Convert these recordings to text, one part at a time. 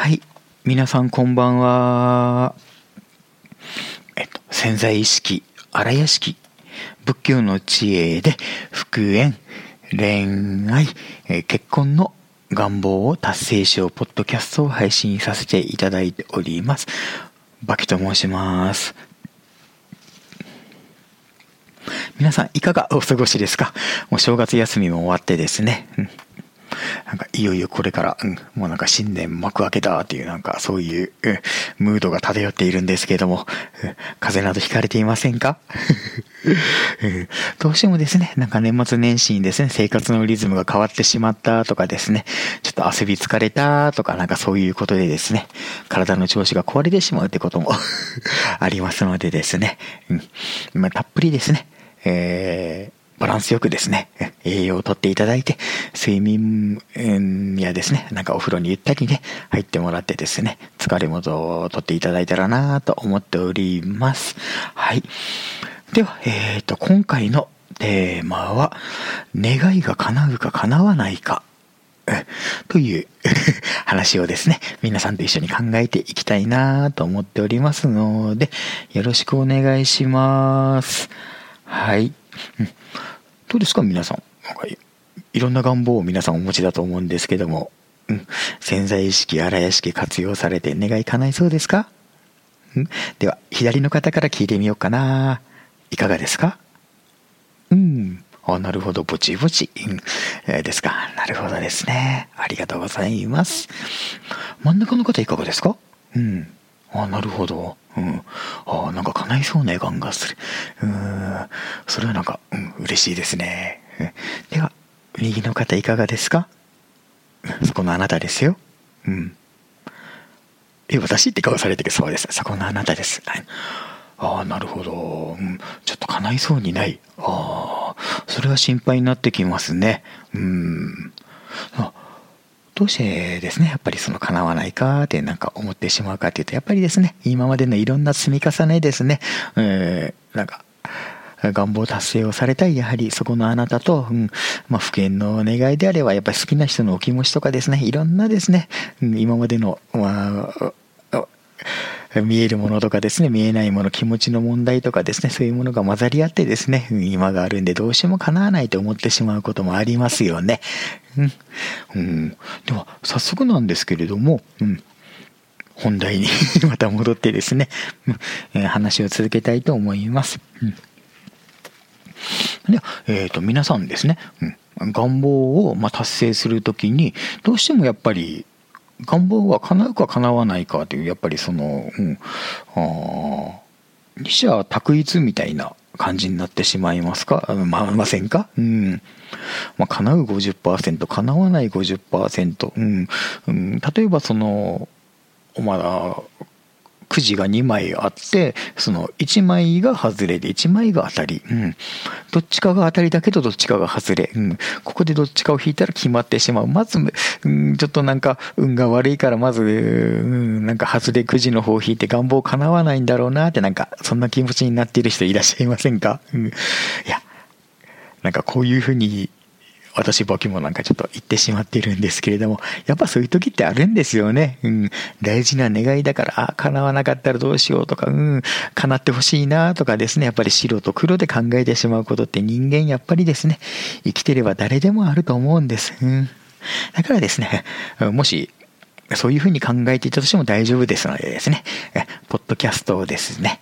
はい。皆さんこんばんは。えっと、潜在意識、荒屋敷、仏教の知恵で、復縁、恋愛、え結婚の願望を達成しようポッドキャストを配信させていただいております。バキと申します。皆さんいかがお過ごしですか？もう正月休みも終わってですね。うんなんかいよいよこれから、うん、もうなんか新年幕開けたっていうなんかそういう、うん、ムードが漂っているんですけれども、うん、風邪などひかれていませんか？どうしてもですね、なんか年末年始にですね、生活のリズムが変わってしまったとかですね、ちょっと遊び疲れたとかなんかそういうことでですね、体の調子が壊れてしまうってことも ありますのでですね、うん、まあ、たっぷりですね、えーバランスよくですね、栄養をとっていただいて、睡眠やですね、なんかお風呂にゆったりね、入ってもらってですね、疲れもとをとっていただいたらなと思っております。はい。では、えっ、ー、と、今回のテーマは、願いが叶うか叶わないか。という 話をですね、皆さんと一緒に考えていきたいなと思っておりますので、よろしくお願いします。はい。どうですか皆さん？なんかいろんな願望を皆さんお持ちだと思うんですけども、うん、潜在意識、荒屋敷活用されて願い叶いそうですか、うん、では、左の方から聞いてみようかな。いかがですか？うん。あ、なるほど。ぼちぼち。うん、えー、ですか。なるほどですね。ありがとうございます。真ん中の方いかがですか？うん。あ、なるほど。うん。あなんか叶いそうな予感がする。うん。それはなんか、うん、嬉しいですね。では、右の方いかがですか？そこのあなたですよ。うん。え、私って顔されてるそうです。そこのあなたです。はい。ああ、なるほど。うん。ちょっと叶いそうにない。ああ、それは心配になってきますね。うん。あどうしてですね、やっぱりその叶わないかってなんか思ってしまうかっていうと、やっぱりですね、今までのいろんな積み重ねですね、えー、なんか、願望達成をされたい、やはりそこのあなたと、うん、まあ、不見の願いであれば、やっぱり好きな人のお気持ちとかですね、いろんなですね、今までの、まあ、見えるものとかですね、見えないもの、気持ちの問題とかですね、そういうものが混ざり合ってですね、今があるんでどうしても叶わないと思ってしまうこともありますよね。うん。うん、では、早速なんですけれども、うん。本題に また戻ってですね、え話を続けたいと思います。うんでは、えっ、ー、と、皆さんですね、うん、願望を、ま、達成するときに、どうしてもやっぱり、願望は叶うか叶わないかという、やっぱりその、うん、あ二者択一みたいな感じになってしまいますか？まあ、ませんか？うん。まあ、叶う50%、叶わない50%。うん。うん、例えばそのお、まだ、くじが2枚あって、その1枚が外れで1枚が当たり。うん。どっちかが当たりだけどどっちかが外れ。うん。ここでどっちかを引いたら決まってしまう。まず、うん、ちょっとなんか運が悪いからまず、うん、なんか外れくじの方を引いて願望叶わないんだろうなってなんかそんな気持ちになっている人いらっしゃいませんか？うん。いや、なんかこういうふうに私簿記もなんかちょっと言ってしまっているんですけれども、やっぱそういう時ってあるんですよね。うん。大事な願いだから、あ、叶わなかったらどうしようとか、うん、叶ってほしいなとかですね、やっぱり白と黒で考えてしまうことって人間やっぱりですね、生きてれば誰でもあると思うんです。うん。だからですね、もし、そういうふうに考えていたとしても大丈夫ですのでですね、ポッドキャストをですね、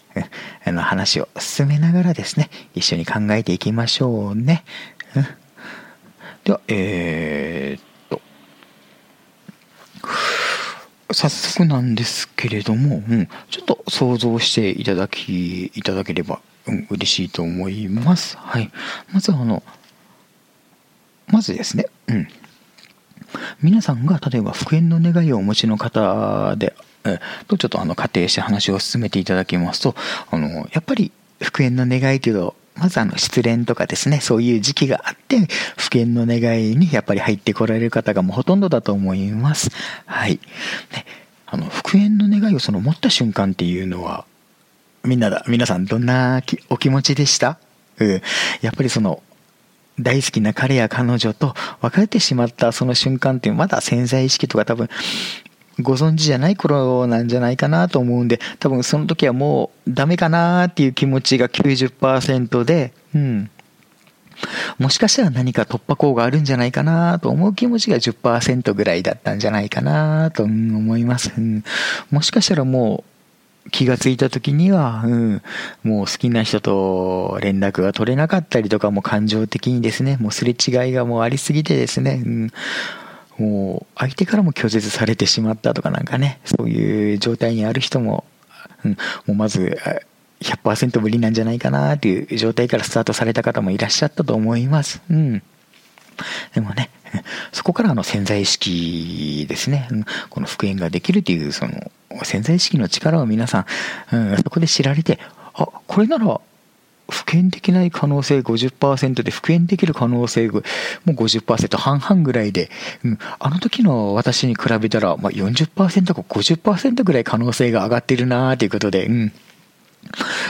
あの話を進めながらですね、一緒に考えていきましょうね。では、えー、っと、早速なんですけれども、うん、ちょっと想像していただき、いただければ、うん、嬉しいと思います。はい。まずあの、まずですね、うん。皆さんが例えば復縁の願いをお持ちの方で、えとちょっとあの仮定して話を進めていただきますと、あの、やっぱり復縁の願いけど、まずあの失恋とかですね、そういう時期があって、不見の願いにやっぱり入ってこられる方がもうほとんどだと思います。はい。ね、あの、復縁の願いをその持った瞬間っていうのは、みんなだ、皆さんどんなお気持ちでした？うん。やっぱりその、大好きな彼や彼女と別れてしまったその瞬間っていうまだ潜在意識とか多分ご存知じゃない頃なんじゃないかなと思うんで、多分その時はもうダメかなっていう気持ちが90%で、うん。もしかしたら何か突破口があるんじゃないかなと思う気持ちが10%ぐらいだったんじゃないかなと思います。うん、もしかしたらもう気がついた時には、うん、もう好きな人と連絡が取れなかったりとかも感情的にですね、もうすれ違いがもうありすぎてですね、うん、もう相手からも拒絶されてしまったとかなんかね、そういう状態にある人も、うん、もうまず100%無理なんじゃないかなっていう状態からスタートされた方もいらっしゃったと思います。うん。でもね、そこからの潜在意識ですね。この復縁ができるという、その潜在意識の力を皆さん、うん、そこで知られて、あ、これなら復縁できない可能性50%で復縁できる可能性もう50%半々ぐらいで、うん、あの時の私に比べたら、まあ40%か50%ぐらい可能性が上がってるなということで、うん。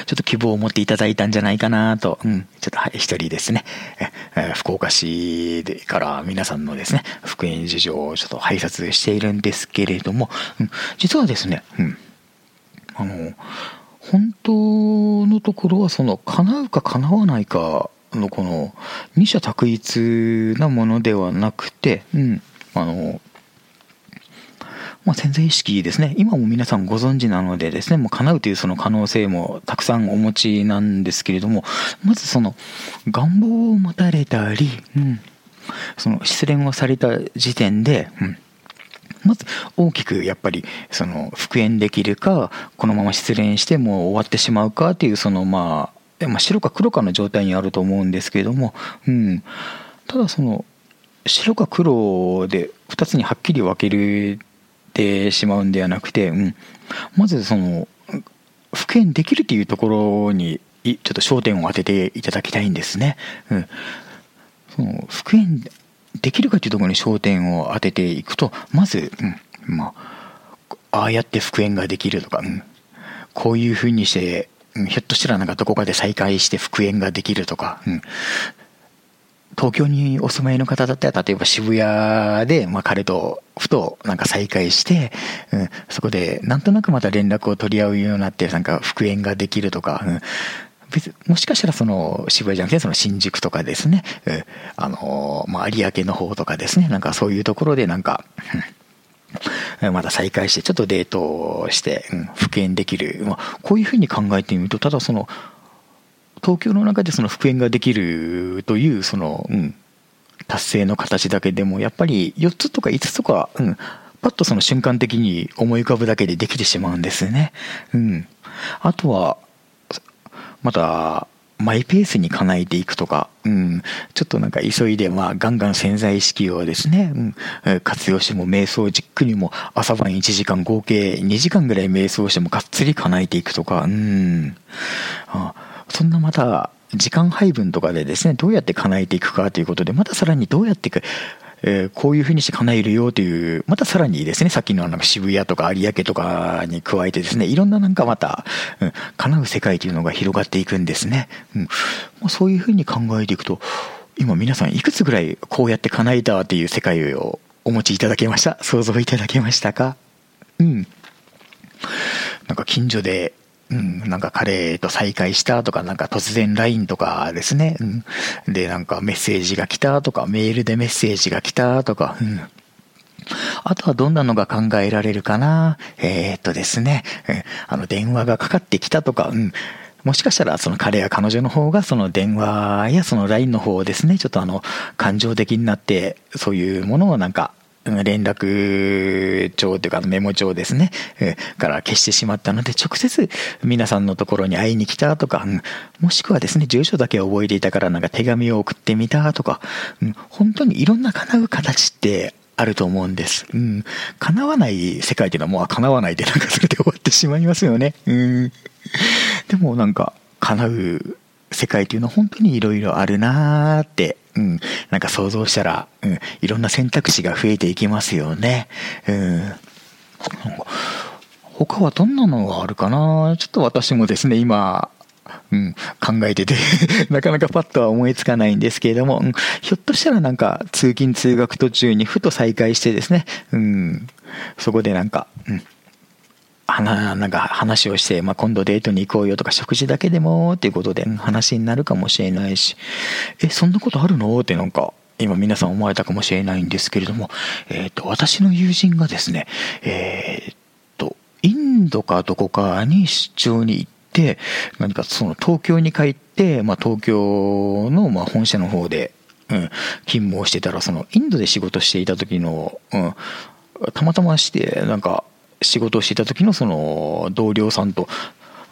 ちょっと希望を持っていただいたんじゃないかなと、うん、ちょっと一人ですね、え福岡市でから皆さんのですね、復縁事情をちょっと拝察しているんですけれども、うん、実はですね、うん、あの、本当のところはその叶うか叶わないかのこの二者択一なものではなくて、うん、あのまあ、潜在意識ですね。今も皆さんご存知なのでですねもう叶うというその可能性もたくさんお持ちなんですけれどもまずその願望を持たれたり、うん、その失恋をされた時点で、うん。まず大きくやっぱりその復縁できるかこのまま失恋してもう終わってしまうかっていうそのまあ、ま、白か黒かの状態にあると思うんですけれども、うん、ただその白か黒で2つにはっきり分けるてしまうんではなくて、うん、まずその復縁できるというところにちょっと焦点を当てていただきたいんですね。うん、その復縁できるかというところに焦点を当てていくとまず、うん、まあああやって復縁ができるとか、うん、こういうふうにして、うん、ひょっとしたらなんかどこかで再会して復縁ができるとか、うん、東京にお住まいの方だったら、例えば渋谷で、まあ、彼とふとなんか再会して、うん、そこでなんとなくまた連絡を取り合うようになって、なんか復縁ができるとか、うん別もしかしたらその渋谷じゃなくてその新宿とかですね、うん、あのまあ、有明の方とかですね、なんかそういうところでなんか、また再会してちょっとデートをして、うん、復縁できる、まあ、こういうふうに考えてみると、ただその東京の中でその復縁ができるというその、うん、達成の形だけでもやっぱり4つとか5つとか、うん、パッとその瞬間的に思い浮かぶだけでできてしまうんですね。うん、あとはまたマイペースに叶えていくとか、うん、ちょっとなんか急いで、まあ、ガンガン潜在意識をですね、うん、活用しても、瞑想じっくりも朝晩1時間、合計2時間ぐらい瞑想してもがっつり叶えていくとか、うん、あそんなまた時間配分とかでですね、どうやって叶えていくかということで、またさらにどうやっていく、え、こういうふうにして叶えるよという、またさらにですね、さっきのなんか渋谷とか有明とかに加えてですね、いろんななんかまた、うん、叶う世界というのが広がっていくんですね。うん、まそういうふうに考えていくと、今皆さんいくつぐらいこうやって叶えたっていう世界をお持ちいただけました？想像いただけましたか？うん。なんか近所でうん、なんか彼と再会したとか、なんか突然 LINE とかですね、うん、で、なんかメッセージが来たとか、メールでメッセージが来たとか、うん、あとはどんなのが考えられるかな？えー、っとですね、あの電話がかかってきたとか、うん、もしかしたらその彼や彼女の方がその電話やその LINE の方をですね、ちょっとあの感情的になってそういうものをなんか連絡帳というかメモ帳ですね、から消してしまったので、直接皆さんのところに会いに来たとか、もしくはですね、住所だけ覚えていたからなんか手紙を送ってみたとか、本当にいろんな叶う形ってあると思うんです。うん。叶わない世界っていうのはもう叶わないでなんかそれで終わってしまいますよね。うん。でもなんか叶う世界っていうのは本当にいろいろあるなーってうん、なんか想像したら、うん、いろんな選択肢が増えていきますよね。うん。他はどんなのがあるかな？ちょっと私もですね、今、うん、考えてて なかなかパッとは思いつかないんですけれども、うん、ひょっとしたらなんか通勤通学途中にふと再会してですね、うん、そこでなんか、うん。なんか話をして、まあ、今度デートに行こうよとか食事だけでもっていうことで話になるかもしれないし、え、そんなことあるの？ってなんか今皆さん思われたかもしれないんですけれども、えっ、ー、と、私の友人がですね、えっ、と、インドかどこかに出張に行って、何かその東京に帰って、まあ、東京のまあ本社の方で、うん、勤務をしてたら、そのインドで仕事していた時の、うん、たまたまして、なんか仕事をしていた時のその同僚さんと、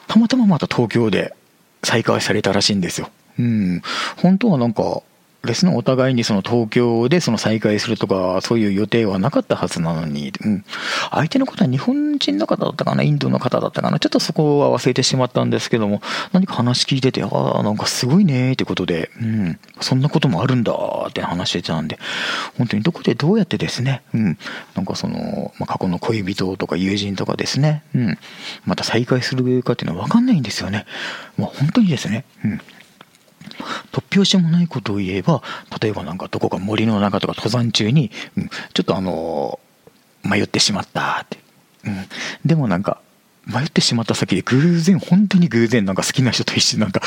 たまたままた東京で再会されたらしいんですよ。うん。本当はなんか、ですね、お互いにその東京でその再会するとか、そういう予定はなかったはずなのに、うん、相手の方は日本人の方だったかな、インドの方だったかな、ちょっとそこは忘れてしまったんですけども、何か話聞いてて、ああ、なんかすごいねってことで、うん、そんなこともあるんだって話してたんで、本当にどこでどうやってですね、うん、なんかその、まあ、過去の恋人とか友人とかですね、うん、また再会するかっていうのは分かんないんですよね。まあ、本当にですね、うん。突拍子もないことを言えば例えばなんかどこか森の中とか登山中に、うん、ちょっとあの迷ってしまったって、うん、でもなんか迷ってしまった先で偶然、本当に偶然なんか好きな人と一緒になんか、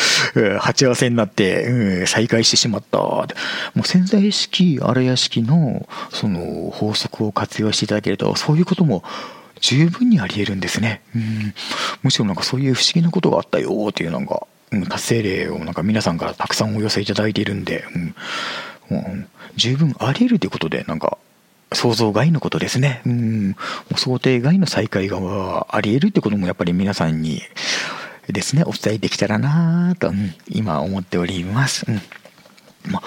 鉢合わせになって、うん、再会してしまった。もう潜在意識、荒屋敷のその法則を活用していただけると、そういうことも十分にあり得るんですね。うん、むしろなんかそういう不思議なことがあったよっていうなんか、達成例をなんか皆さんからたくさんお寄せいただいているんで、うん、うん、十分あり得るということで、なんか、想像外のことですね。うん、想定外の再会があり得るってこともやっぱり皆さんにですね、お伝えできたらなと、うん、今思っております。うん。ま、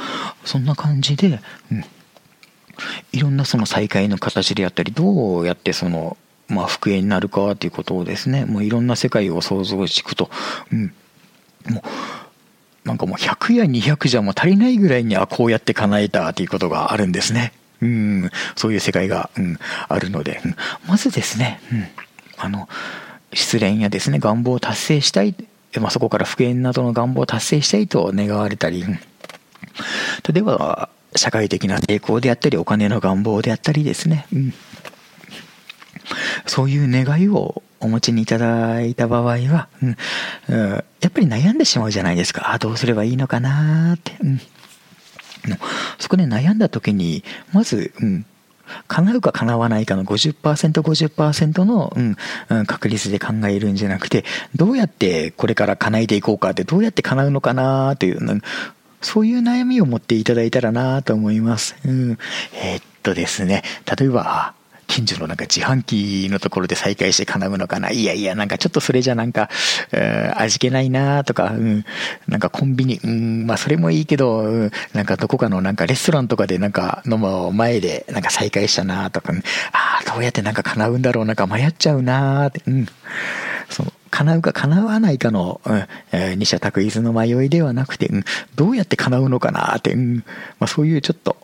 そんな感じで、うん。いろんなその再会の形であったり、どうやってその、まあ、復縁になるかっていうことをですね、もういろんな世界を想像していくと、うん。もうなんかもう100や200じゃもう足りないぐらいにはこうやって叶えたっていうことがあるんですね。うん、そういう世界が、うん、あるので、うん、まずですね、うん、あの失恋やですね願望を達成したい、まあ、そこから復縁などの願望を達成したいと願われたり、うん、例えば社会的な成功であったりお金の願望であったりですね、うん、そういう願いをお持ちにいただいた場合は、うん、やっぱり悩んでしまうじゃないですか。あどうすればいいのかなって。うん、そこで悩んだ時に、まず、うん、叶うか叶わないかの 50%50% 50%の、うん、確率で考えるんじゃなくて、どうやってこれから叶えていこうかって、どうやって叶うのかなという、そういう悩みを持っていただいたらなと思います。うん、えー、っとですね、例えば、近所のなんか自販機のところで再会して叶うのかな。いやいや、なんかちょっとそれじゃなんか、えー、味気ないなとか、うん、なんかコンビニ、うん、まあそれもいいけど、うん、なんかどこかのなんかレストランとかでなんか飲む前でなんか再会したなとか、うん、ああ、どうやってなんか叶うんだろう、なんか迷っちゃうなって、うん。その叶うか叶わないかの、うん。えー、二者択一の迷いではなくて、うん、どうやって叶うのかなって、うん。まあ、そういうちょっと、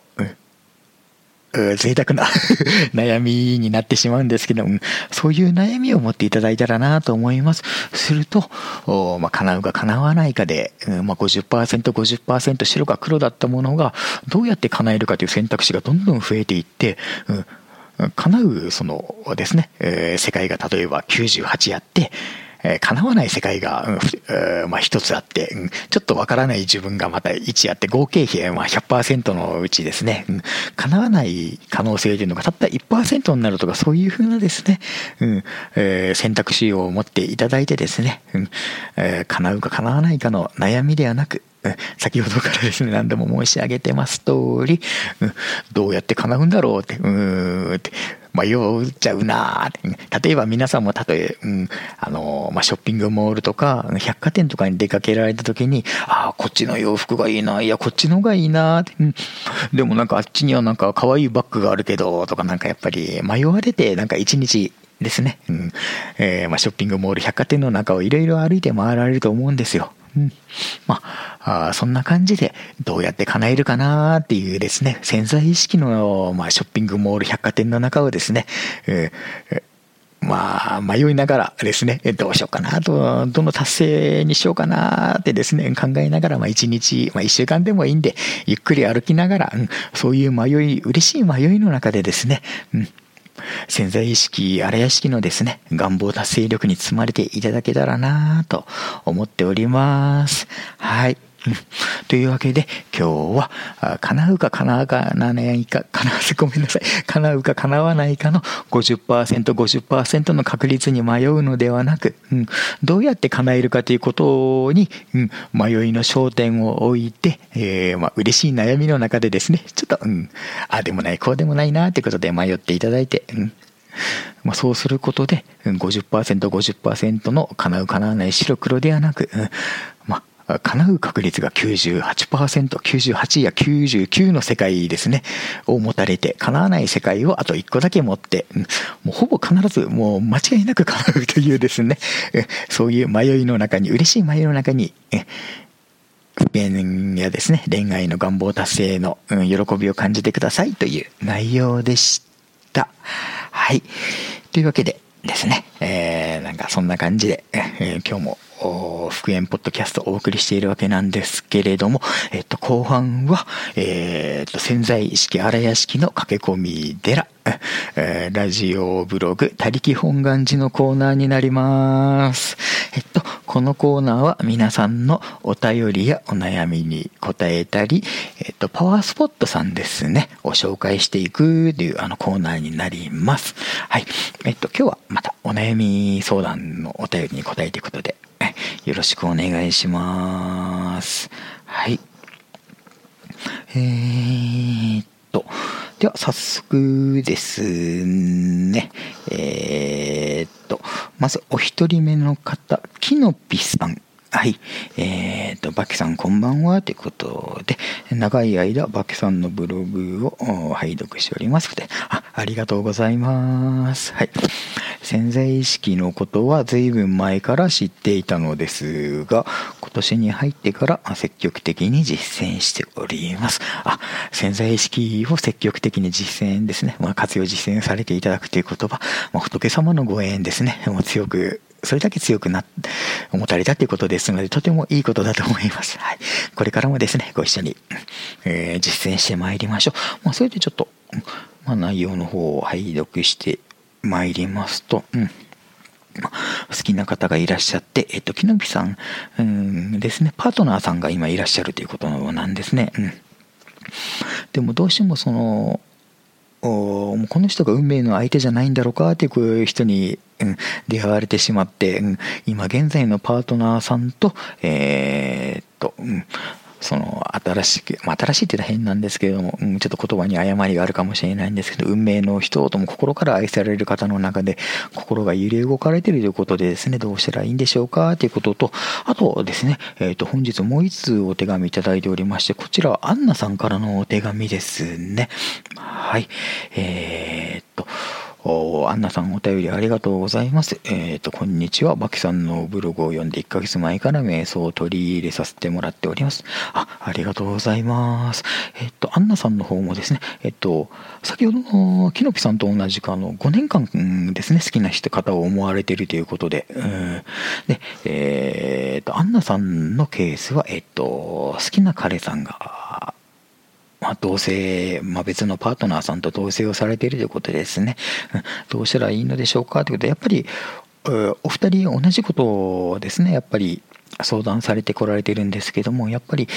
贅沢な 悩みになってしまうんですけども、そういう悩みを持っていただいたらなと思います。すると、まあ、叶うか叶わないかで、まあ50%、50%白か黒だったものが、どうやって叶えるかという選択肢がどんどん増えていって、叶う、そのですね、世界が例えば98あって、えー、叶わない世界が、うんまあ、一つあって、うん、ちょっとわからない自分がまた1あって、合計比はまあ100%のうちですね、うん、叶わない可能性というのがたった1%になるとか、そういうふうなですね、うんえー、選択肢を持っていただいてですね、うんえー、叶うか叶わないかの悩みではなく、先ほどからですね、何度も申し上げてます通り、どうやって叶うんだろうって、うーって、迷っちゃうな。例えば皆さんも例え、うん、あの、まあ、ショッピングモールとか、百貨店とかに出かけられた時に、ああ、こっちの洋服がいいな、いや、こっちの方がいいな、うん。でもなんかあっちにはなんか可愛いバッグがあるけど、とかなんかやっぱり迷われて、なんか一日、ですね。うん。えー、まあ、ショッピングモール、百貨店の中をいろいろ歩いて回られると思うんですよ。うん。まあ、そんな感じで、どうやって叶えるかなっていうですね、潜在意識の、まあ、ショッピングモール、百貨店の中をですね、えー、まあ、迷いながらですね、どうしようかなと、どの達成にしようかなってですね、考えながら、まあ、一日、まあ、一週間でもいいんで、ゆっくり歩きながら、うん、そういう迷い、嬉しい迷いの中でですね、うん潜在意識、荒屋敷のですね、願望達成力に包まれていただけたらなと思っております。はい。というわけで、今日は、叶うか叶わないか、叶わせ、ごめんなさい。叶うか叶わないかの50%、50%の確率に迷うのではなく、うん、どうやって叶えるかということに、うん、迷いの焦点を置いて、えー、まあ、嬉しい悩みの中でですね、ちょっと、うん、ああでもない、こうでもないな、ということで迷っていただいて、うん。まあ、そうすることで 50%50% 50%の叶う叶わない白黒ではなく、うん。まあ、叶う確率が 98%98 や99の世界ですね。を持たれて叶わない世界をあと1個だけ持ってもうほぼ必ずもう間違いなく叶うというですね。そういう迷いの中に嬉しい迷いの中に不便やですね。恋愛の願望達成の喜びを感じてくださいという内容でした。はい。というわけでですね、えー、なんかそんな感じで、えー、今日も復縁ポッドキャストをお送りしているわけなんですけれども、えっと、後半は、え、っと、潜在意識荒屋敷の駆け込み寺、えー、ラジオブログ、他力本願寺のコーナーになります。えっと、このコーナーは皆さんのお便りやお悩みに答えたり、えっと、パワースポットさんですね、を紹介していくというあのコーナーになります。はい。えっと、今日はまたお悩み相談のお便りに答えていくことで、よろしくお願いします。はい。えー、っと、では早速ですね。えー、っと、まずお一人目の方、きのぴさん。はい。えっ、と、バキさんこんばんはということで、長い間バキさんのブログを拝読しておりますので、あ、ありがとうございます。はい。潜在意識のことは随分前から知っていたのですが、今年に入ってから積極的に実践しております。あ、潜在意識を積極的に実践ですね。まあ、活用実践されていただくという言葉、まあ、仏様のご縁ですね。もう強くそれだけ強くな、思たれたということですので、とてもいいことだと思います。はい。これからもですね、ご一緒に、えー、実践してまいりましょう。まあ、それでちょっと、まあ、内容の方を拝読してまいりますと、うん。好きな方がいらっしゃって、えっと、木の木さん、うん、ですね、パートナーさんが今いらっしゃるということなんですね。うん。でもどうしてもその、おこの人が運命の相手じゃないんだろうかっていう人に、うん、出会われてしまって、うん、今現在のパートナーさんと、えー、っと、うん、その新しく、まあ、新しいって言ったら変なんですけれども、うん、ちょっと言葉に誤りがあるかもしれないんですけど、運命の人とも心から愛される方の中で、心が揺れ動かれているということでですね、どうしたらいいんでしょうかということと、あとですね、えっ、ー、と、本日もう一通お手紙いただいておりまして、こちらはアンナさんからのお手紙ですね。はい。えー、っと、おアンナさんお便りありがとうございます。えっ、ー、と、こんにちは。バキさんのブログを読んで1ヶ月前から瞑想を取り入れさせてもらっております。あ、ありがとうございます。えっ、ー、と、アンナさんの方もですね、えっ、ー、と、先ほどのキノピさんと同じくあの、5年間ですね、好きな人方を思われているということで、うん、で、えっ、と、アンナさんのケースは、えっと、好きな彼さんが、まあ、同棲、まあ、別のパートナーさんと同棲をされているということですね。どうしたらいいのでしょうかということで、やっぱり、お二人同じことをですね、やっぱり相談されてこられているんですけども、やっぱり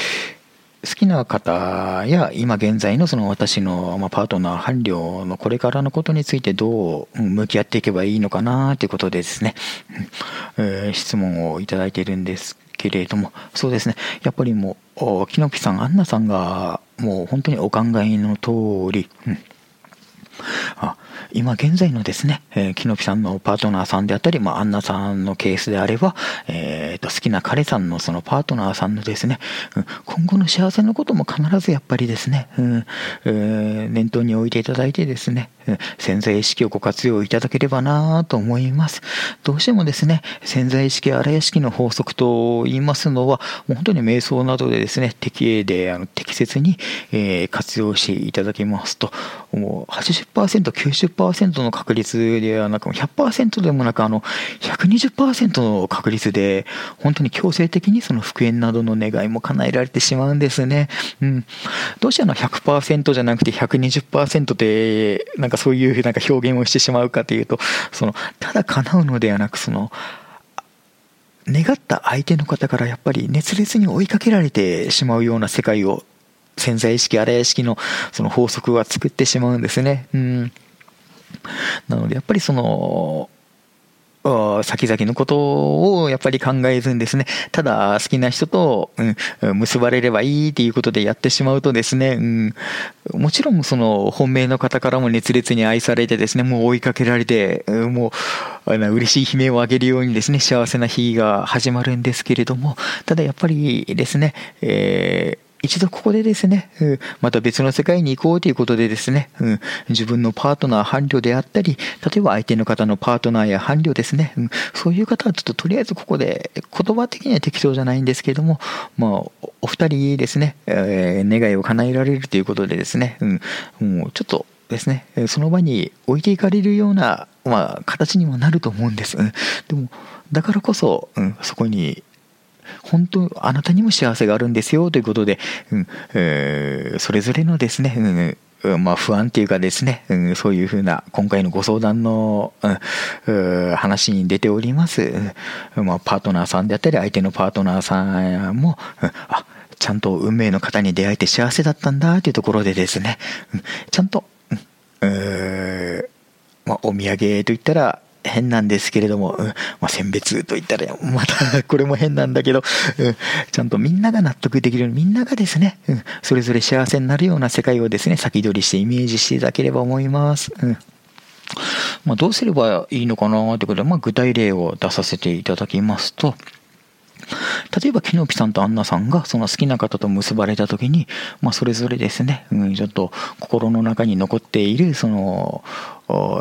好きな方や今現在のその私のパートナー伴侶のこれからのことについてどう向き合っていけばいいのかなということでですね、質問をいただいているんですけれども、そうですね、やっぱりもう、木の木さん、アンナさんがもう本当にお考えの通り、うん。あ今現在のですね、えー、木の木さんのパートナーさんであったり、まあ、アンナさんのケースであれば、えー、と好きな彼さんのそのパートナーさんのですね、うん、今後の幸せのことも必ずやっぱりですね、うんえー、念頭に置いていただいてですね、潜在意識をご活用いただければなと思います。どうしてもですね、潜在意識、荒屋敷の法則と言いますのは、もう本当に瞑想などでですね、適栄で適切に、活用していただきますと、もう80%、90%の確率ではなく、100%でもなく、あの、120%の確率で、本当に強制的にその復縁などの願いも叶えられてしまうんですね。うん。どうしてあの100%じゃなくて120%で、なんかかそういうなんか表現をしてしまうかというと、その、ただ叶うのではなく、その、願った相手の方からやっぱり熱烈に追いかけられてしまうような世界を潜在意識、荒屋敷のその法則は作ってしまうんですね。うん。なのでやっぱりその、先々のことをやっぱり考えずにですね、ただ好きな人と、うん、結ばれればいいっていうことでやってしまうとですね、うん、もちろんその本命の方からも熱烈に愛されてですね、もう追いかけられて、もう嬉しい悲鳴を上げるようにですね、幸せな日が始まるんですけれども、ただやっぱりですね、えー一度ここでですね、また別の世界に行こうということでですね、うん自分のパートナー伴侶であったり、例えば相手の方のパートナーや伴侶ですね、うんそういう方はちょっととりあえずここで言葉的には適当じゃないんですけれども、まあ、お二人ですねえ、願いを叶えられるということでですね、うんもうちょっとですね、その場に置いていかれるような、まあ、形にもなると思うんです。でも、だからこそ、うんそこに本当、あなたにも幸せがあるんですよということで、うんえー、それぞれのですね、うん、まあ、不安っていうかですね、うん、そういうふうな今回のご相談の、うん、話に出ております、まあ、パートナーさんであったり相手のパートナーさんも、うん、あちゃんと運命の方に出会えて幸せだったんだというところでですね、うん、ちゃんと、うんまあ、お土産といったら変なんですけれども、うん、まあ、選別と言ったら、また これも変なんだけど、うん、ちゃんとみんなが納得できるように、みんながですね、うん、それぞれ幸せになるような世界をですね、先取りしてイメージしていただければ思います。うんまあ、どうすればいいのかなってことで、まあ、具体例を出させていただきますと、例えば、キノピさんとアンナさんがその好きな方と結ばれた時に、まあ、それぞれですね、うん、ちょっと心の中に残っている、その、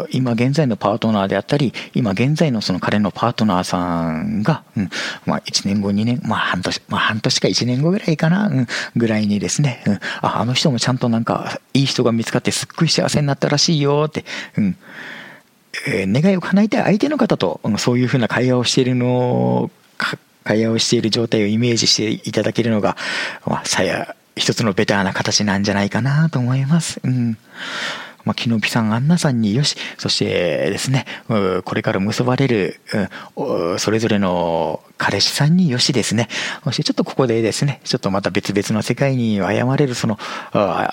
今現在のパートナーであったり、今現在のその彼のパートナーさんが、うん、まあ1年後、2年、まあ半年、まあ半年か1年後ぐらいかな、うん、ぐらいにですね、うん、あ、あの人もちゃんとなんかいい人が見つかってすっごい幸せになったらしいよって、うん、え、願いを叶えて相手の方と、うん、そういうふうな会話をしているのを、会話をしている状態をイメージしていただけるのが、まあ、さや、一つのベターな形なんじゃないかなと思います。うん。まあ、キノピさん、アンナさんによし、そしてですね、これから結ばれる、それぞれの彼氏さんによしですね、そしてちょっとここでですね、ちょっとまた別々の世界に謝れる、その、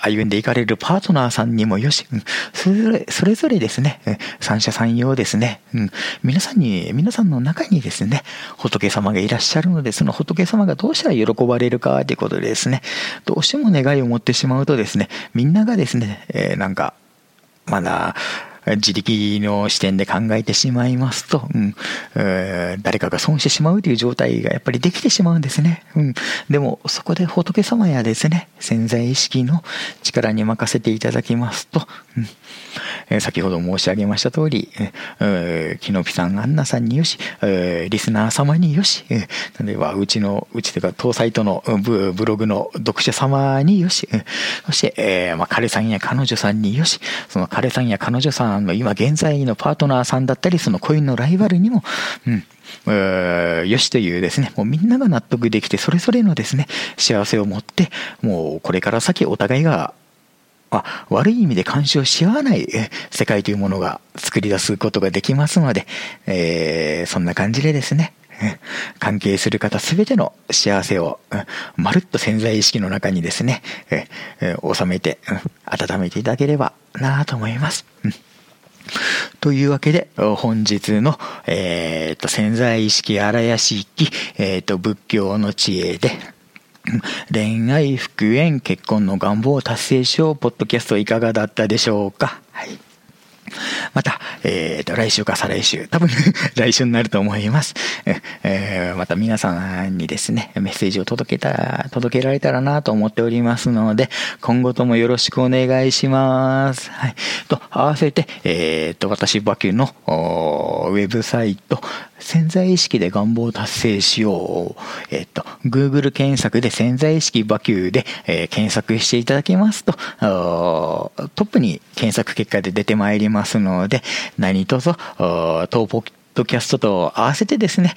歩んでいかれるパートナーさんにもよし、それぞれ、それぞれですね、三者三様ですね、うん皆さんに、皆さんの中にですね、仏様がいらっしゃるので、その仏様がどうしたら喜ばれるかということでですね、どうしても願いを持ってしまうとですね、みんながですね、えー、なんか、まだ自力の視点で考えてしまいますと、うん、誰かが損してしまうという状態がやっぱりできてしまうんですね。うん、でも、そこで仏様やですね、潜在意識の力に任せていただきますと、うん先ほど申し上げました通り、えキノピさん、アンナさんによし、リスナー様によし、え例えば、うちの、うちというか、当サイトのブブログの読者様によし、そして、えまあ、彼さんや彼女さんによし、その彼さんや彼女さんの今現在のパートナーさんだったり、その恋のライバルにも、うん、よしというですね、もうみんなが納得できて、それぞれのですね、幸せを持って、もうこれから先お互いがあ、悪い意味で干渉し合わない世界というものが作り出すことができますので、えー、そんな感じでですね、関係する方すべての幸せを、まるっと潜在意識の中にですね、収めて、温めていただければなと思います。というわけで、本日の、え、ー、と、潜在意識荒屋敷、え、ー、と、仏教の知恵で、恋愛、復縁、結婚の願望を達成しよう、ポッドキャストいかがだったでしょうか？また、えっ、ー、と、来週か再来週、多分 来週になると思います。えー、また皆さんにですね、メッセージを届けた、届けられたらなと思っておりますので、今後ともよろしくお願いします。はい。と、合わせて、えっ、ー、と、私、バキュのウェブサイト、潜在意識で願望を達成しよう。えっ、と、Google 検索で潜在意識バキューで、えー、検索していただきますと、トップに検索結果で出てまいりますので、何卒、当ポッドキャストと合わせてですね、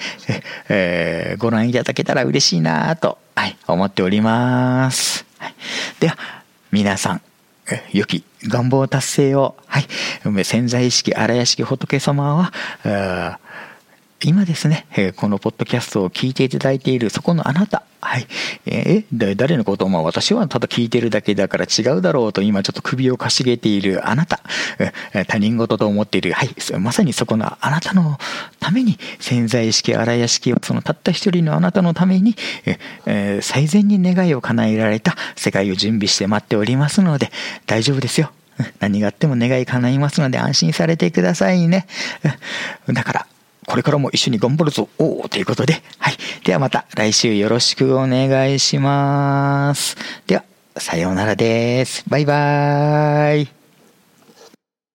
えー、ご覧いただけたら嬉しいなと、はい、思っております。はい、では、皆さん、良き願望達成を、はい、潜在意識、荒屋敷仏様は、今ですね、え、このポッドキャストを聞いていただいているそこのあなた、はい。え、誰のことを、まあ私はただ聞いてるだけだから違うだろうと今ちょっと首をかしげているあなた、え、他人事と思っている、はい。まさにそこのあなたのために潜在意識、荒屋敷をそのたった一人のあなたのために、え、最善に願いを叶えられた世界を準備して待っておりますので大丈夫ですよ。何があっても願い叶いますので安心されてくださいね。だから、これからも一緒に頑張るぞおということで、はい。ではまた来週よろしくお願いします。では、さようならです。バイバーイ。